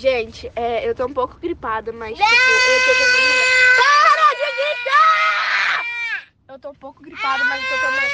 Gente, é, eu tô um pouco gripada, mas tipo, eu tô tomando. Para de gritar! Eu tô um pouco gripada, mas eu tô tomando